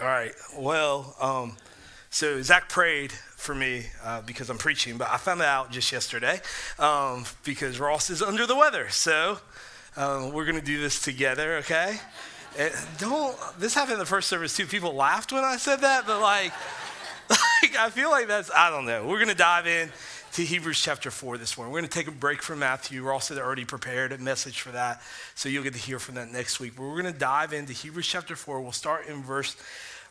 All right. Well, um, so Zach prayed for me uh, because I'm preaching, but I found out just yesterday um, because Ross is under the weather. So um, we're going to do this together, okay? And don't, this happened in the first service too. People laughed when I said that, but like, like I feel like that's, I don't know. We're going to dive in to Hebrews chapter 4 this morning. We're going to take a break from Matthew. Ross had already prepared a message for that, so you'll get to hear from that next week. But we're going to dive into Hebrews chapter 4. We'll start in verse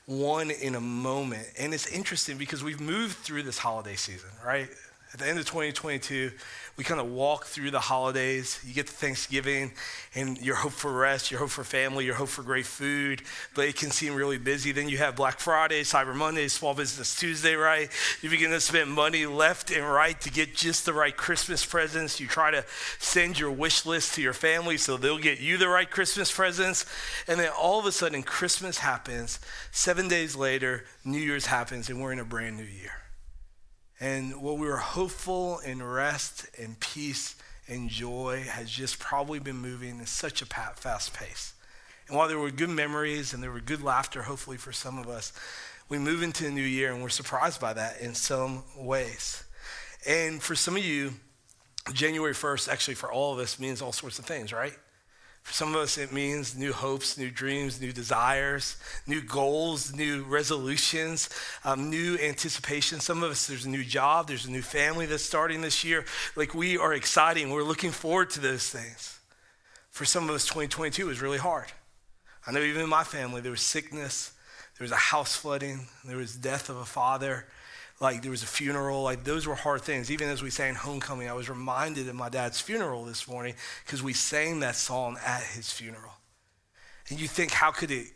1 in a moment. And it's interesting because we've moved through this holiday season, right? At the end of 2022, we kind of walk through the holidays. You get to Thanksgiving and your hope for rest, your hope for family, your hope for great food, but it can seem really busy. Then you have Black Friday, Cyber Monday, Small Business Tuesday, right? You begin to spend money left and right to get just the right Christmas presents. You try to send your wish list to your family so they'll get you the right Christmas presents. And then all of a sudden, Christmas happens. Seven days later, New Year's happens, and we're in a brand new year. And what we were hopeful in rest and peace and joy has just probably been moving at such a fast pace. And while there were good memories and there were good laughter, hopefully for some of us, we move into a new year and we're surprised by that in some ways. And for some of you, January 1st, actually for all of us, means all sorts of things, right? For some of us, it means new hopes, new dreams, new desires, new goals, new resolutions, um, new anticipation. Some of us, there's a new job, there's a new family that's starting this year. Like we are exciting, we're looking forward to those things. For some of us, 2022 was really hard. I know even in my family, there was sickness, there was a house flooding, there was death of a father like there was a funeral. Like those were hard things. Even as we sang homecoming i was reminded of my dad's funeral this morning because we sang that song at his funeral. And you think how could it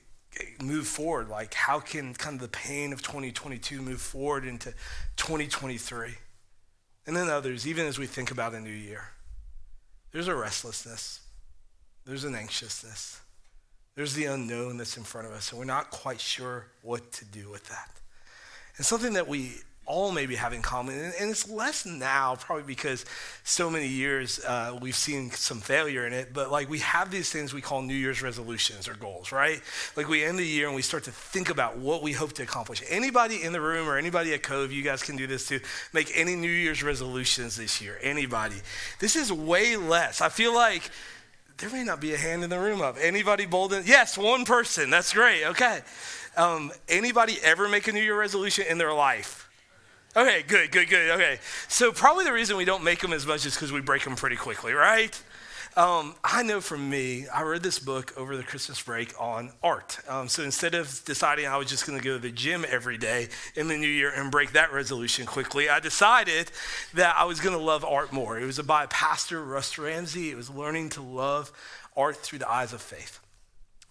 move forward? Like how can kind of the pain of 2022 move forward into 2023 and then others even as we think about a new year there's a restlessness. There's an anxiousness. There's the unknown that's in front of us and we're not quite sure what to do with that. And something that we all maybe have in common. And, and, it's less now, probably because so many years uh, we've seen some failure in it. But like we have these things we call New Year's resolutions or goals, right? Like we end the year and we start to think about what we hope to accomplish. Anybody in the room or anybody at Cove, you guys can do this too. Make any New Year's resolutions this year. Anybody. This is way less. I feel like there may not be a hand in the room up. Anybody bold? In, yes, one person. That's great. Okay. Um, anybody ever make a New Year resolution in their life? Okay, good, good, good. Okay. So, probably the reason we don't make them as much is because we break them pretty quickly, right? Um, I know for me, I read this book over the Christmas break on art. Um, so instead of deciding I was just going to go to the gym every day in the new year and break that resolution quickly, I decided that I was going to love art more. It was by Pastor Russ Ramsey. It was learning to love art through the eyes of faith.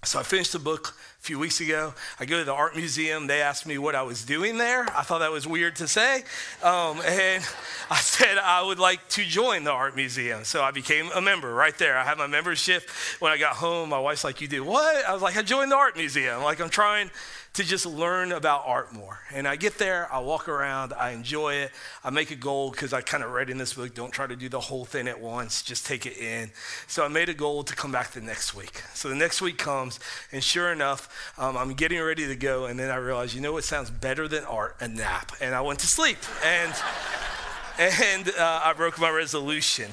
So I finished the book a few weeks ago. I go to the art museum. They asked me what I was doing there. I thought that was weird to say. Um, and I said I would like to join the art museum. So I became a member right there. I had my membership. When I got home, my wife's like, You did what? I was like, I joined the art museum. Like, I'm trying to just learn about art more. And I get there, I walk around, I enjoy it. I make a goal because I kind of read in this book don't try to do the whole thing at once, just take it in. So I made a goal to come back the next week. So the next week comes, and sure enough, um, I'm getting ready to go. And then I realize, you know what sounds better than art? A nap. And I went to sleep. And, and uh, I broke my resolution.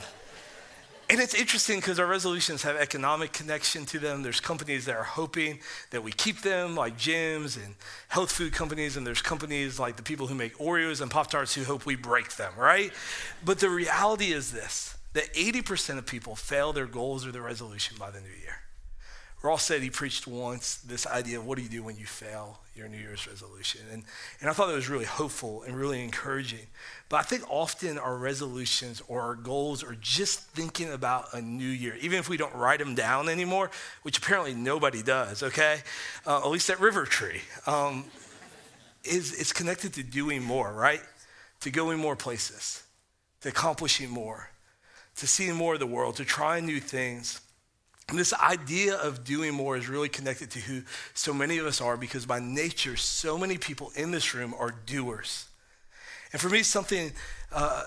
And it's interesting because our resolutions have economic connection to them. There's companies that are hoping that we keep them, like gyms and health food companies, and there's companies like the people who make Oreos and Pop Tarts who hope we break them, right? But the reality is this that 80% of people fail their goals or their resolution by the new year. Ross said he preached once this idea of what do you do when you fail your New Year's resolution. And, and I thought that was really hopeful and really encouraging. But I think often our resolutions or our goals are just thinking about a new year, even if we don't write them down anymore, which apparently nobody does, okay? Uh, at least at River Tree. Um, is, it's connected to doing more, right? To going more places, to accomplishing more, to seeing more of the world, to trying new things. This idea of doing more is really connected to who so many of us are because by nature, so many people in this room are doers. And for me, something uh,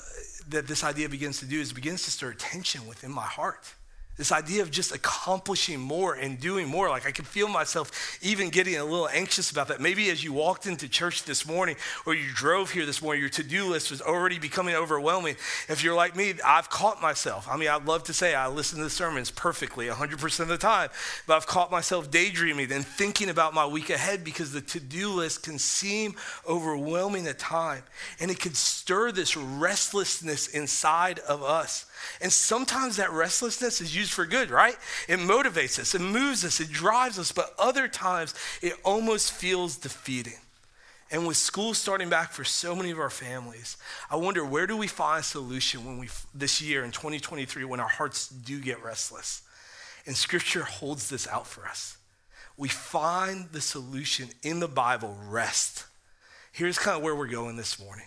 that this idea begins to do is it begins to stir tension within my heart. This idea of just accomplishing more and doing more. Like I can feel myself even getting a little anxious about that. Maybe as you walked into church this morning or you drove here this morning, your to do list was already becoming overwhelming. If you're like me, I've caught myself. I mean, I'd love to say I listen to the sermons perfectly 100% of the time, but I've caught myself daydreaming and thinking about my week ahead because the to do list can seem overwhelming at times and it can stir this restlessness inside of us. And sometimes that restlessness is used for good, right? It motivates us, it moves us, it drives us, but other times it almost feels defeating. And with school starting back for so many of our families, I wonder where do we find a solution when we this year in 2023 when our hearts do get restless? And scripture holds this out for us. We find the solution in the Bible, rest. Here's kind of where we're going this morning.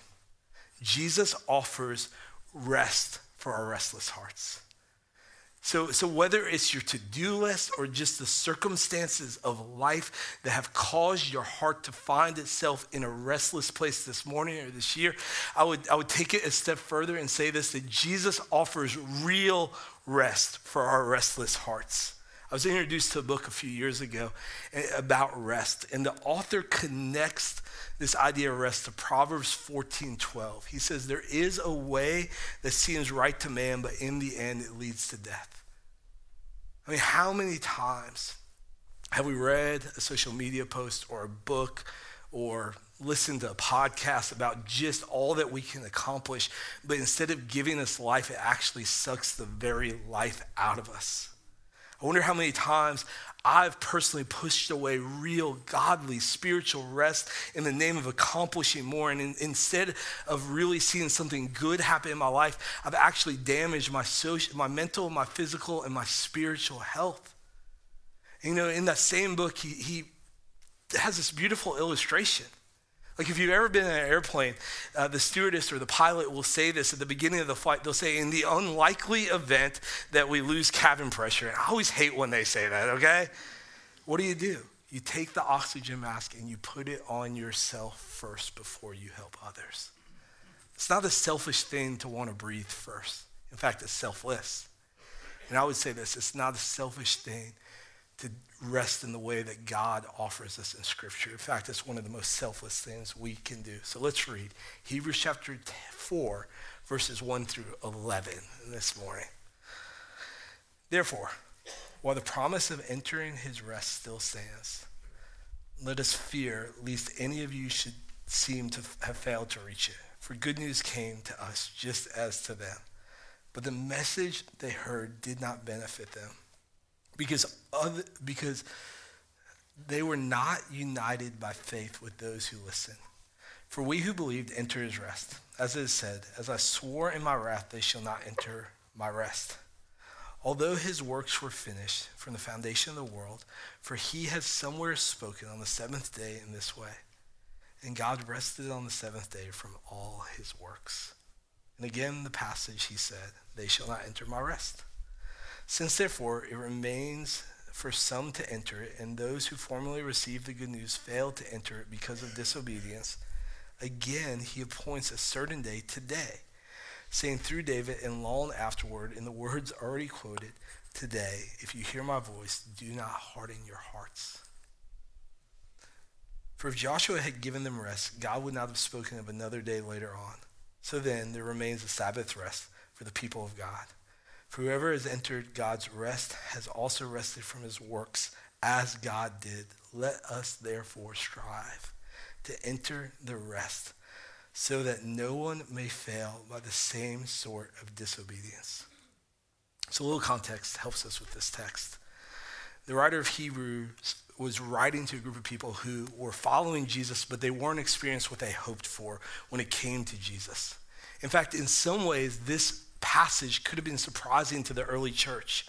Jesus offers rest for our restless hearts. So, so whether it's your to-do list or just the circumstances of life that have caused your heart to find itself in a restless place this morning or this year, I would, I would take it a step further and say this, that Jesus offers real rest for our restless hearts. I was introduced to a book a few years ago eh, about rest, and the author connects this idea of rest to Proverbs 14 12. He says, There is a way that seems right to man, but in the end it leads to death. I mean, how many times have we read a social media post or a book or listened to a podcast about just all that we can accomplish, but instead of giving us life, it actually sucks the very life out of us? I wonder how many times I've personally pushed away real, godly, spiritual rest in the name of accomplishing more. And in, instead of really seeing something good happen in my life, I've actually damaged my, social, my mental, my physical, and my spiritual health. You know, in that same book, he, he has this beautiful illustration. Like if you've ever been in an airplane, uh, the stewardess or the pilot will say this at the beginning of the flight. They'll say, in the unlikely event that we lose cabin pressure. And I always hate when they say that, okay? What do you do? You take the oxygen mask and you put it on yourself first before you help others. It's not a selfish thing to want to breathe first. In fact, it's selfless. And I would say this it's not a selfish thing to rest in the way that God offers us in Scripture. In fact, it's one of the most selfless things we can do. So let's read Hebrews chapter 4, verses 1 through 11 this morning. Therefore, while the promise of entering his rest still stands, let us fear lest any of you should seem to have failed to reach it. For good news came to us just as to them. But the message they heard did not benefit them because, because they were not united by faith with those who listened. For we who believed enter his rest. As it is said, As I swore in my wrath, they shall not enter my rest. Although his works were finished from the foundation of the world, for he has somewhere spoken on the seventh day in this way. And God rested on the seventh day from all his works. And again, the passage he said, They shall not enter my rest. Since therefore it remains for some to enter it, and those who formerly received the good news failed to enter it because of disobedience, again he appoints a certain day today, saying through David and long afterward, in the words already quoted, Today, if you hear my voice, do not harden your hearts. For if Joshua had given them rest, God would not have spoken of another day later on. So then, there remains a Sabbath rest for the people of God. Whoever has entered God's rest has also rested from his works as God did. Let us therefore strive to enter the rest so that no one may fail by the same sort of disobedience. So, a little context helps us with this text. The writer of Hebrews was writing to a group of people who were following Jesus, but they weren't experiencing what they hoped for when it came to Jesus. In fact, in some ways, this passage could have been surprising to the early church.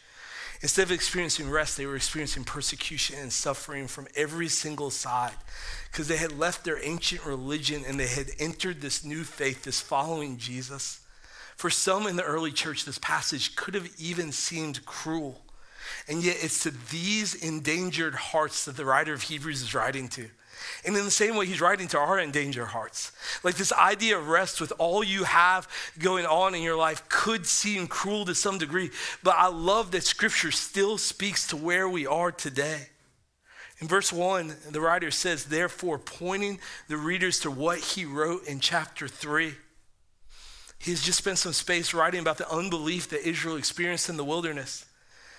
Instead of experiencing rest, they were experiencing persecution and suffering from every single side because they had left their ancient religion and they had entered this new faith, this following Jesus. For some in the early church, this passage could have even seemed cruel. And yet, it's to these endangered hearts that the writer of Hebrews is writing to. And in the same way, he's writing to our endangered hearts. Like this idea of rest with all you have going on in your life could seem cruel to some degree, but I love that scripture still speaks to where we are today. In verse 1, the writer says, therefore, pointing the readers to what he wrote in chapter 3. He has just spent some space writing about the unbelief that Israel experienced in the wilderness.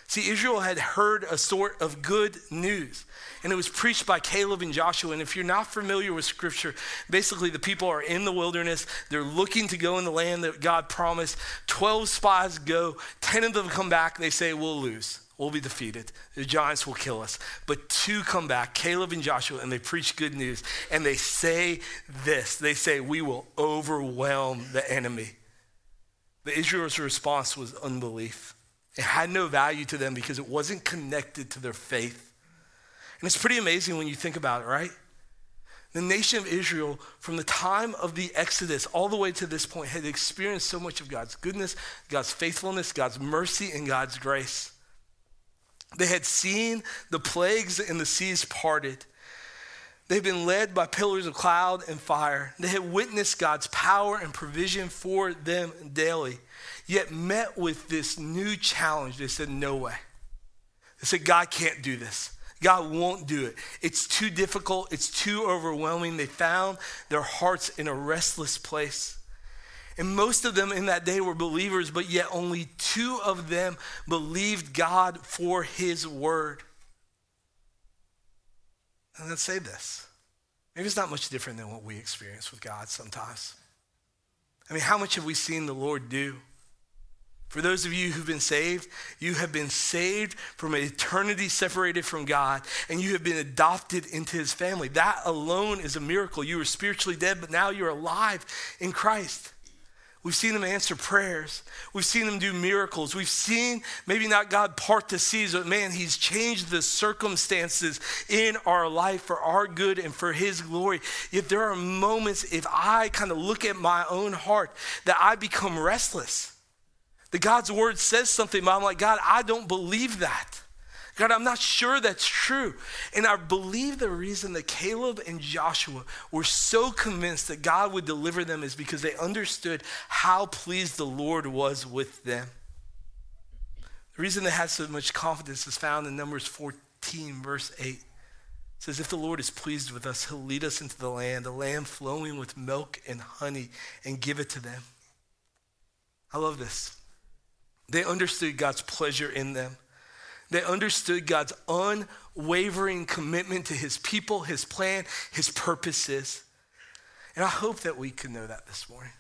See, Israel had heard a sort of good news, and it was preached by Caleb and Joshua. And if you're not familiar with scripture, basically the people are in the wilderness. They're looking to go in the land that God promised. 12 spies go, 10 of them come back. They say, We'll lose. We'll be defeated. The giants will kill us. But two come back, Caleb and Joshua, and they preach good news. And they say this they say, We will overwhelm the enemy. The Israel's response was unbelief. It had no value to them because it wasn't connected to their faith. And it's pretty amazing when you think about it, right? The nation of Israel, from the time of the Exodus all the way to this point, had experienced so much of God's goodness, God's faithfulness, God's mercy, and God's grace. They had seen the plagues and the seas parted. They've been led by pillars of cloud and fire. They had witnessed God's power and provision for them daily yet met with this new challenge. They said, No way. They said, God can't do this. God won't do it. It's too difficult. It's too overwhelming. They found their hearts in a restless place. And most of them in that day were believers, but yet only two of them believed God for his word. And let's say this maybe it's not much different than what we experience with God sometimes. I mean, how much have we seen the Lord do? For those of you who've been saved, you have been saved from eternity separated from God, and you have been adopted into his family. That alone is a miracle. You were spiritually dead, but now you're alive in Christ. We've seen him answer prayers. We've seen him do miracles. We've seen maybe not God part the seas, but man, he's changed the circumstances in our life for our good and for his glory. Yet there are moments, if I kind of look at my own heart, that I become restless. That God's word says something, but I'm like, God, I don't believe that. God, I'm not sure that's true. And I believe the reason that Caleb and Joshua were so convinced that God would deliver them is because they understood how pleased the Lord was with them. The reason they had so much confidence is found in Numbers 14, verse 8. It says, If the Lord is pleased with us, he'll lead us into the land, a land flowing with milk and honey, and give it to them. I love this. They understood God's pleasure in them. They understood God's unwavering commitment to his people, his plan, his purposes. And I hope that we can know that this morning.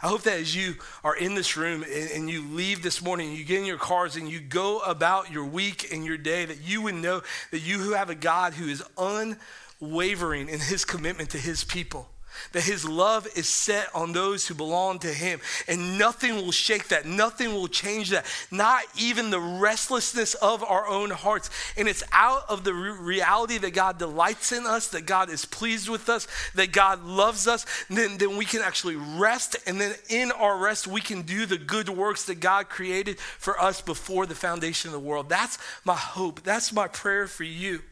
I hope that as you are in this room and, you leave this morning, you get in your cars and you go about your week and your day, that you would know that you who have a God who is unwavering in his commitment to his people that his love is set on those who belong to him. And nothing will shake that. Nothing will change that. Not even the restlessness of our own hearts. And it's out of the reality that God delights in us, that God is pleased with us, that God loves us. Then, then we can actually rest. And then in our rest, we can do the good works that God created for us before the foundation of the world. That's my hope. That's my prayer for you.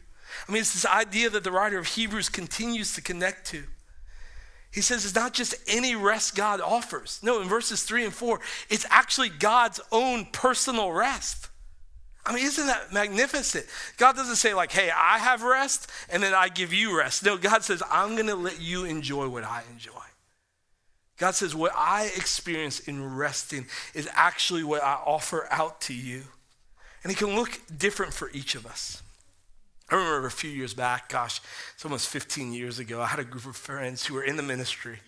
I mean, it's this idea that the writer of Hebrews continues to connect to. He says it's not just any rest God offers. No, in verses three and four, it's actually God's own personal rest. I mean, isn't that magnificent? God doesn't say, like, hey, I have rest and then I give you rest. No, God says, I'm going to let you enjoy what I enjoy. God says, what I experience in resting is actually what I offer out to you. And it can look different for each of us. I remember a few years back, gosh, it's almost 15 years ago, I had a group of friends who were in the ministry,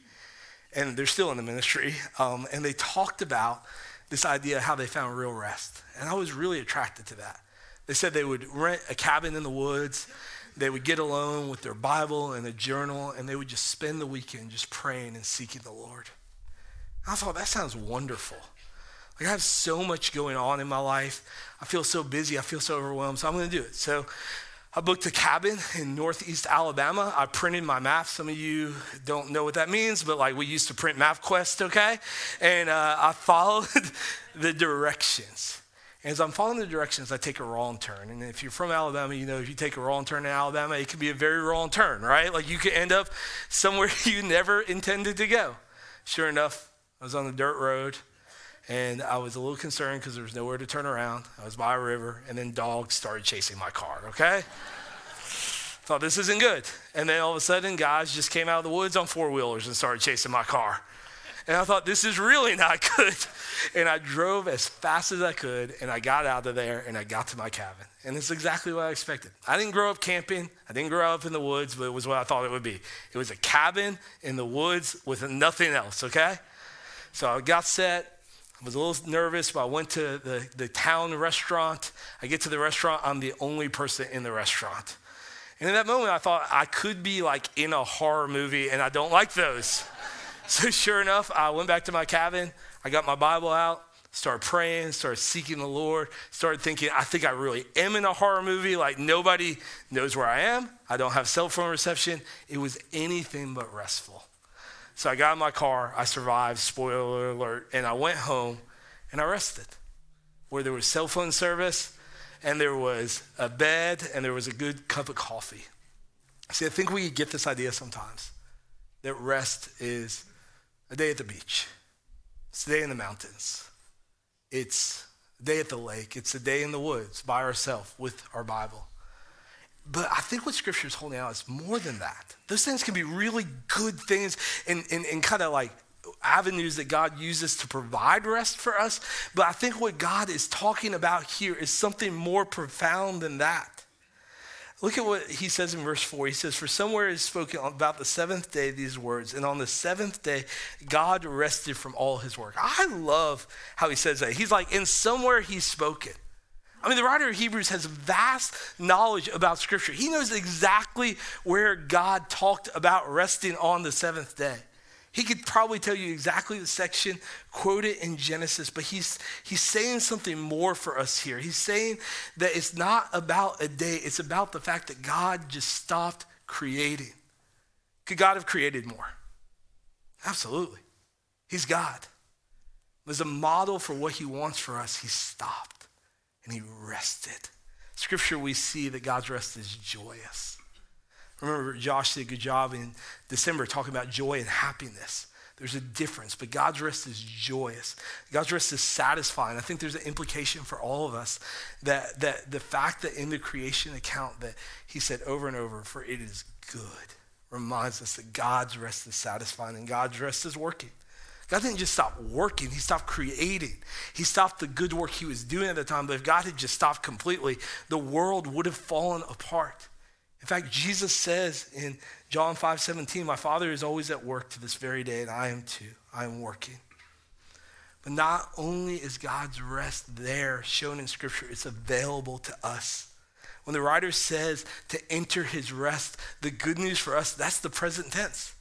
and they're still in the ministry, um, and they talked about this idea of how they found real rest. And I was really attracted to that. They said they would rent a cabin in the woods, they would get alone with their Bible and a journal, and they would just spend the weekend just praying and seeking the Lord. I thought, that sounds wonderful. Like, I have so much going on in my life. I feel so busy. I feel so overwhelmed. So I'm going to do it. So I booked a cabin in Northeast Alabama. I printed my map. Some of you don't know what that means, but like we used to print MapQuest, okay? And uh, I followed the directions. As I'm following the directions, I take a wrong turn. And if you're from Alabama, you know if you take a wrong turn in Alabama, it can be a very wrong turn, right? Like you could end up somewhere you never intended to go. Sure enough, I was on the dirt road and I was a little concerned because there was nowhere to turn around. I was by a river, and then dogs started chasing my car, okay? Thought this isn't good. And then all of a sudden, guys just came out of the woods on four wheelers and started chasing my car. And I thought, this is really not good. And I drove as fast as I could, and I got out of there, and I got to my cabin. And it's exactly what I expected. I didn't grow up camping, I didn't grow up in the woods, but it was what I thought it would be. It was a cabin in the woods with nothing else, okay? So I got set, I was a little nervous, but I went to the, the town restaurant. I get to the restaurant, I'm the only person in the restaurant. And in that moment, I thought I could be like in a horror movie, and I don't like those. so, sure enough, I went back to my cabin. I got my Bible out, started praying, started seeking the Lord, started thinking, I think I really am in a horror movie. Like nobody knows where I am. I don't have cell phone reception. It was anything but restful. So I got in my car, I survived, spoiler alert, and I went home and I rested. Where there was cell phone service and there was a bed and there was a good cup of coffee. See, I think we get this idea sometimes that rest is a day at the beach, it's a day in the mountains, it's a day at the lake, it's a day in the woods by ourselves with our Bible. But I think what scripture is holding out is more than that. Those things can be really good things and, and, and kind of like avenues that God uses to provide rest for us. But I think what God is talking about here is something more profound than that. Look at what he says in verse 4. He says, For somewhere is spoken about the seventh day these words, and on the seventh day, God rested from all his work. I love how he says that. He's like, in somewhere he's spoken. I mean, the writer of Hebrews has vast knowledge about Scripture. He knows exactly where God talked about resting on the seventh day. He could probably tell you exactly the section quoted in Genesis, but he's, he's saying something more for us here. He's saying that it's not about a day, it's about the fact that God just stopped creating. Could God have created more? Absolutely. He's God. As a model for what he wants for us, he stopped and he rested. Scripture, we see that God's rest is joyous. Remember, Josh did a good job in December talking about joy and happiness. There's a difference, but God's rest is joyous. God's rest is satisfying. I think there's an implication for all of us that, that the fact that in the creation account that he said over and over, for it is good, reminds us that God's rest is satisfying and God's rest is working. God didn't just stop working, He stopped creating. He stopped the good work He was doing at the time. But if God had just stopped completely, the world would have fallen apart. In fact, Jesus says in John 5 17, My Father is always at work to this very day, and I am too. I am working. But not only is God's rest there shown in Scripture, it's available to us. When the writer says to enter his rest, the good news for us, that's the present tense.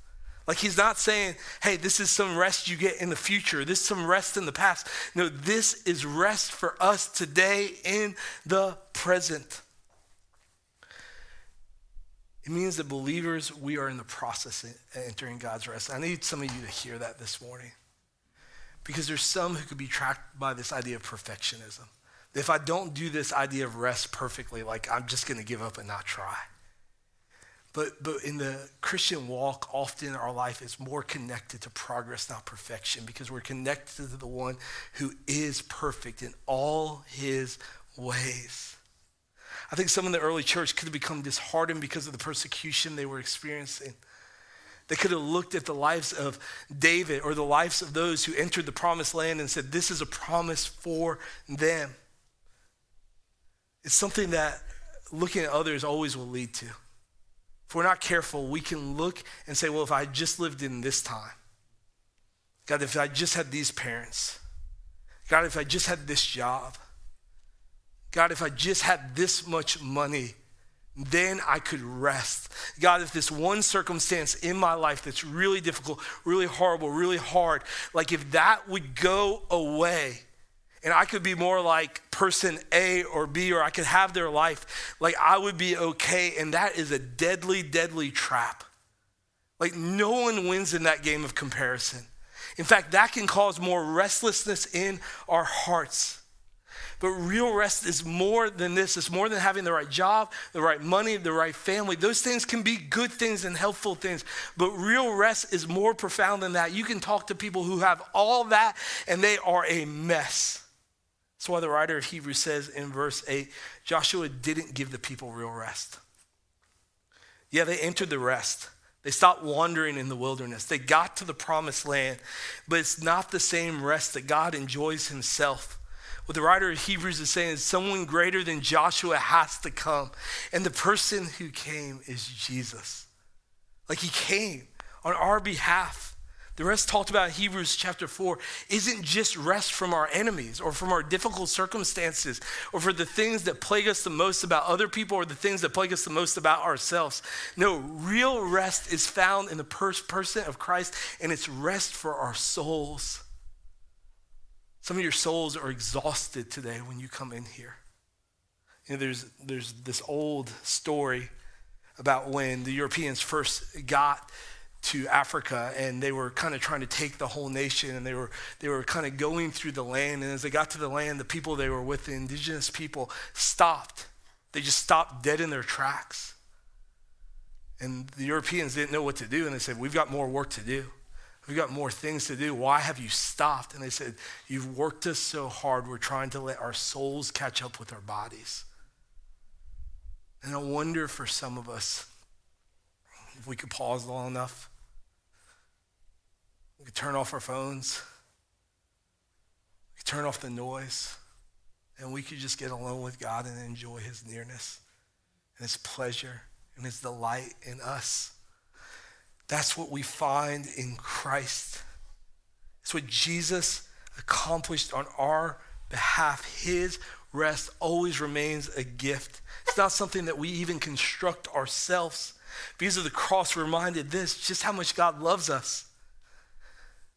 Like he's not saying, hey, this is some rest you get in the future. This is some rest in the past. No, this is rest for us today in the present. It means that believers, we are in the process of entering God's rest. I need some of you to hear that this morning. Because there's some who could be tracked by this idea of perfectionism. If I don't do this idea of rest perfectly, like I'm just going to give up and not try. But, but in the Christian walk, often our life is more connected to progress, not perfection, because we're connected to the one who is perfect in all his ways. I think some in the early church could have become disheartened because of the persecution they were experiencing. They could have looked at the lives of David or the lives of those who entered the promised land and said, This is a promise for them. It's something that looking at others always will lead to. If we're not careful, we can look and say, well, if I just lived in this time, God, if I just had these parents, God, if I just had this job, God, if I just had this much money, then I could rest. God, if this one circumstance in my life that's really difficult, really horrible, really hard, like if that would go away, and I could be more like person A or B, or I could have their life, like I would be okay. And that is a deadly, deadly trap. Like no one wins in that game of comparison. In fact, that can cause more restlessness in our hearts. But real rest is more than this. It's more than having the right job, the right money, the right family. Those things can be good things and helpful things. But real rest is more profound than that. You can talk to people who have all that and they are a mess. That's why the writer of Hebrews says in verse 8 Joshua didn't give the people real rest. Yeah, they entered the rest. They stopped wandering in the wilderness. They got to the promised land, but it's not the same rest that God enjoys himself. What the writer of Hebrews is saying is someone greater than Joshua has to come. And the person who came is Jesus. Like he came on our behalf. The rest talked about in Hebrews chapter 4 isn't just rest from our enemies or from our difficult circumstances or for the things that plague us the most about other people or the things that plague us the most about ourselves. No, real rest is found in the person of Christ and it's rest for our souls. Some of your souls are exhausted today when you come in here. You know, there's, there's this old story about when the Europeans first got to Africa and they were kind of trying to take the whole nation and they were they were kind of going through the land. And as they got to the land the people they were with the indigenous people stopped. They just stopped dead in their tracks. And the Europeans didn't know what to do and they said we've got more work to do. We've got more things to do. Why have you stopped? And they said you've worked us so hard we're trying to let our souls catch up with our bodies. And I wonder for some of us if we could pause long enough we could turn off our phones. We could turn off the noise. And we could just get alone with God and enjoy his nearness and his pleasure and his delight in us. That's what we find in Christ. It's what Jesus accomplished on our behalf. His rest always remains a gift. It's not something that we even construct ourselves. Because of the cross, we're reminded this just how much God loves us.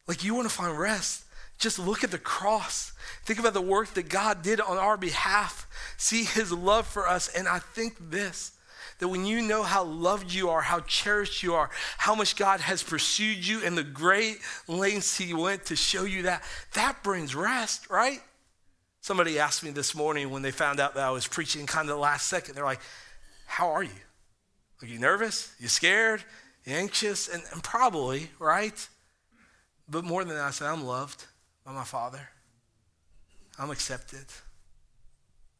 Like you want to find rest, just look at the cross. Think about the work that God did on our behalf. See his love for us. And I think this that when you know how loved you are, how cherished you are, how much God has pursued you, and the great lengths he went to show you that, that brings rest, right? Somebody asked me this morning when they found out that I was preaching kind of the last second, they're like, How are you? Are you nervous? You scared? You anxious? And, and probably, right? But more than that, I said, I'm loved by my Father. I'm accepted.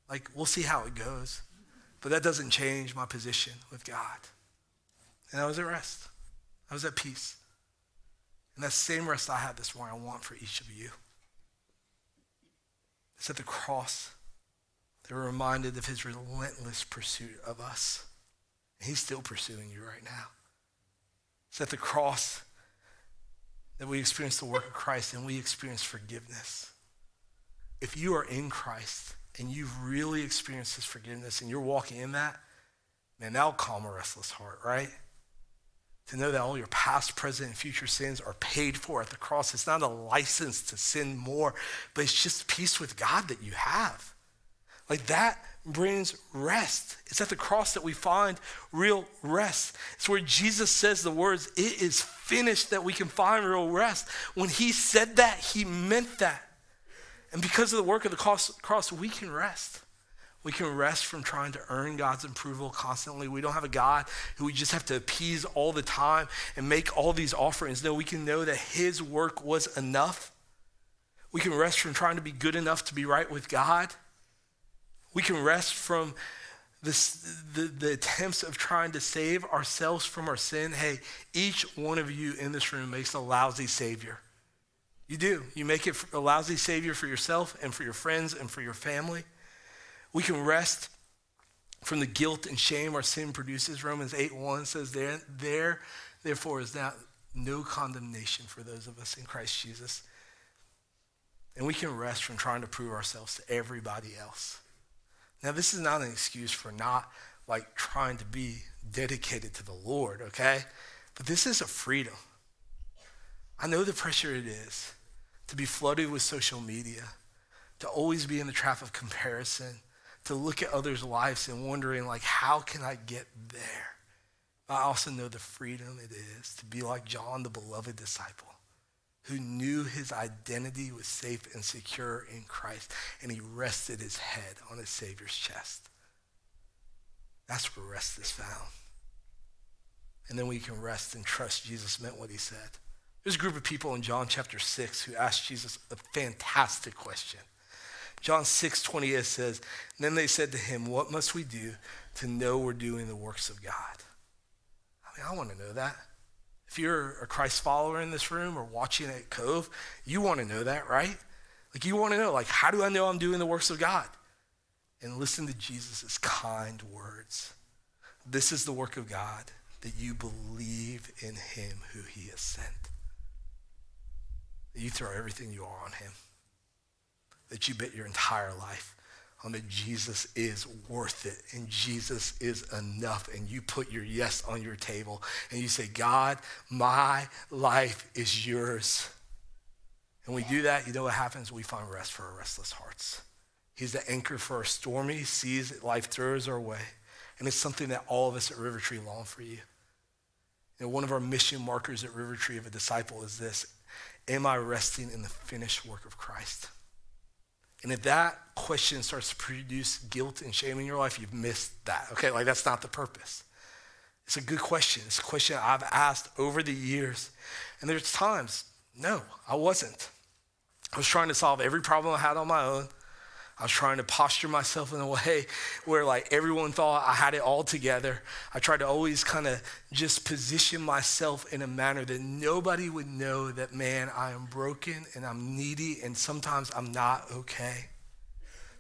Like, we'll see how it goes. But that doesn't change my position with God. And I was at rest. I was at peace. And that same rest I have this morning, I want for each of you. It's at the cross that we're reminded of his relentless pursuit of us. He's still pursuing you right now. It's at the cross that we experience the work of Christ and we experience forgiveness. If you are in Christ and you've really experienced his forgiveness and you're walking in that, man, that'll calm a restless heart, right? To know that all your past, present, and future sins are paid for at the cross. It's not a license to sin more, but it's just peace with God that you have. Like that brings rest. It's at the cross that we find real rest. It's where Jesus says the words, It is finished, that we can find real rest. When he said that, he meant that. And because of the work of the cross, we can rest. We can rest from trying to earn God's approval constantly. We don't have a God who we just have to appease all the time and make all these offerings. No, we can know that His work was enough. We can rest from trying to be good enough to be right with God. We can rest from this, the, the attempts of trying to save ourselves from our sin. Hey, each one of you in this room makes a lousy savior. You do. You make it a lousy savior for yourself and for your friends and for your family. We can rest from the guilt and shame our sin produces. Romans 8 1 says, There, there therefore, is now no condemnation for those of us in Christ Jesus. And we can rest from trying to prove ourselves to everybody else. Now, this is not an excuse for not like trying to be dedicated to the Lord, okay? But this is a freedom. I know the pressure it is to be flooded with social media, to always be in the trap of comparison, to look at others' lives and wondering, like, how can I get there? I also know the freedom it is to be like John, the beloved disciple, who knew his identity was safe and secure in Christ, and he rested his head on his Savior's chest. That's where rest is found. And then we can rest and trust Jesus meant what he said. There's a group of people in John chapter 6 who asked Jesus a fantastic question. John 6 28 says, Then they said to him, What must we do to know we're doing the works of God? I mean, I want to know that. If you're a Christ follower in this room or watching at Cove, you want to know that, right? Like you want to know, like, how do I know I'm doing the works of God? And listen to Jesus' kind words. This is the work of God, that you believe in him who he has sent. That you throw everything you are on him. That you bet your entire life on that Jesus is worth it and Jesus is enough. And you put your yes on your table and you say, God, my life is yours. And we do that, you know what happens? We find rest for our restless hearts. He's the anchor for our stormy seas that life throws our way. And it's something that all of us at River Tree long for you. You know, one of our mission markers at River Tree of a disciple is this Am I resting in the finished work of Christ? And if that question starts to produce guilt and shame in your life, you've missed that. Okay, like that's not the purpose. It's a good question. It's a question I've asked over the years. And there's times, no, I wasn't. I was trying to solve every problem I had on my own. I was trying to posture myself in a way where like everyone thought I had it all together. I tried to always kind of just position myself in a manner that nobody would know that man, I am broken and I'm needy and sometimes I'm not okay.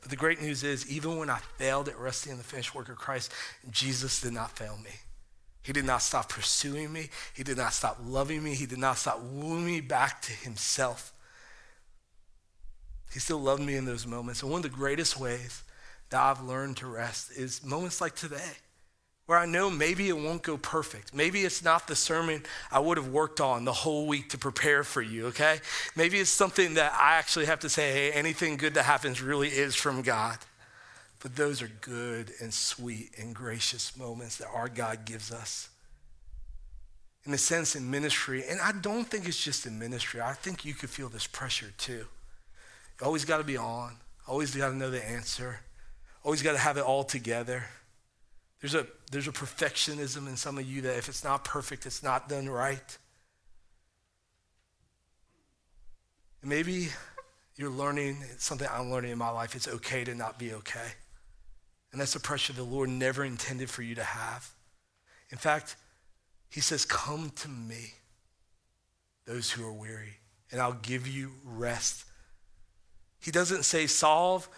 But the great news is even when I failed at resting in the finished work of Christ, Jesus did not fail me. He did not stop pursuing me. He did not stop loving me. He did not stop wooing me back to himself. He still loved me in those moments. And one of the greatest ways that I've learned to rest is moments like today, where I know maybe it won't go perfect. Maybe it's not the sermon I would have worked on the whole week to prepare for you, okay? Maybe it's something that I actually have to say, hey, anything good that happens really is from God. But those are good and sweet and gracious moments that our God gives us. In a sense, in ministry, and I don't think it's just in ministry, I think you could feel this pressure too. Always got to be on. Always got to know the answer. Always got to have it all together. There's a, there's a perfectionism in some of you that if it's not perfect, it's not done right. Maybe you're learning something I'm learning in my life. It's okay to not be okay. And that's a pressure the Lord never intended for you to have. In fact, He says, Come to me, those who are weary, and I'll give you rest he doesn't say solve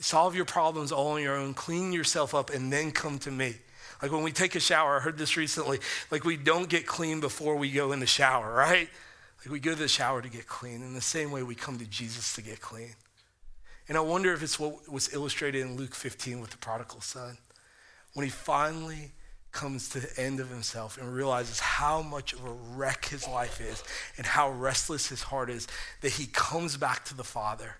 solve your problems all on your own, clean yourself up and then come to me. Like when we take a shower, I heard this recently, like we don't get clean before we go in the shower, right? Like we go to the shower to get clean. In the same way we come to Jesus to get clean. And I wonder if it's what was illustrated in Luke 15 with the prodigal son. When he finally comes to the end of himself and realizes how much of a wreck his life is and how restless his heart is, that he comes back to the Father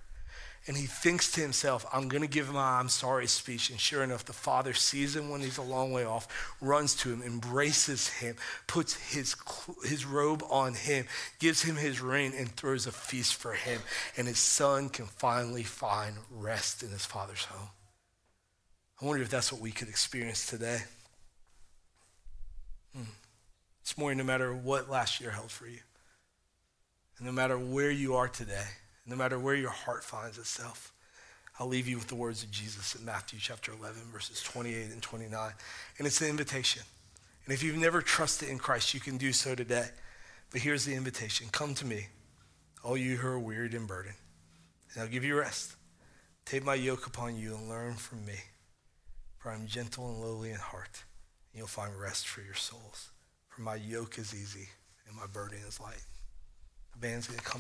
and he thinks to himself, I'm going to give my I'm sorry speech. And sure enough, the father sees him when he's a long way off, runs to him, embraces him, puts his, his robe on him, gives him his ring, and throws a feast for him. And his son can finally find rest in his father's home. I wonder if that's what we could experience today. This morning, no matter what last year held for you, and no matter where you are today, no matter where your heart finds itself, I'll leave you with the words of Jesus in Matthew chapter 11, verses 28 and 29. And it's an invitation. And if you've never trusted in Christ, you can do so today. But here's the invitation Come to me, all you who are wearied and burdened, and I'll give you rest. Take my yoke upon you and learn from me, for I'm gentle and lowly in heart, and you'll find rest for your souls. For my yoke is easy and my burden is light. The band's going to come.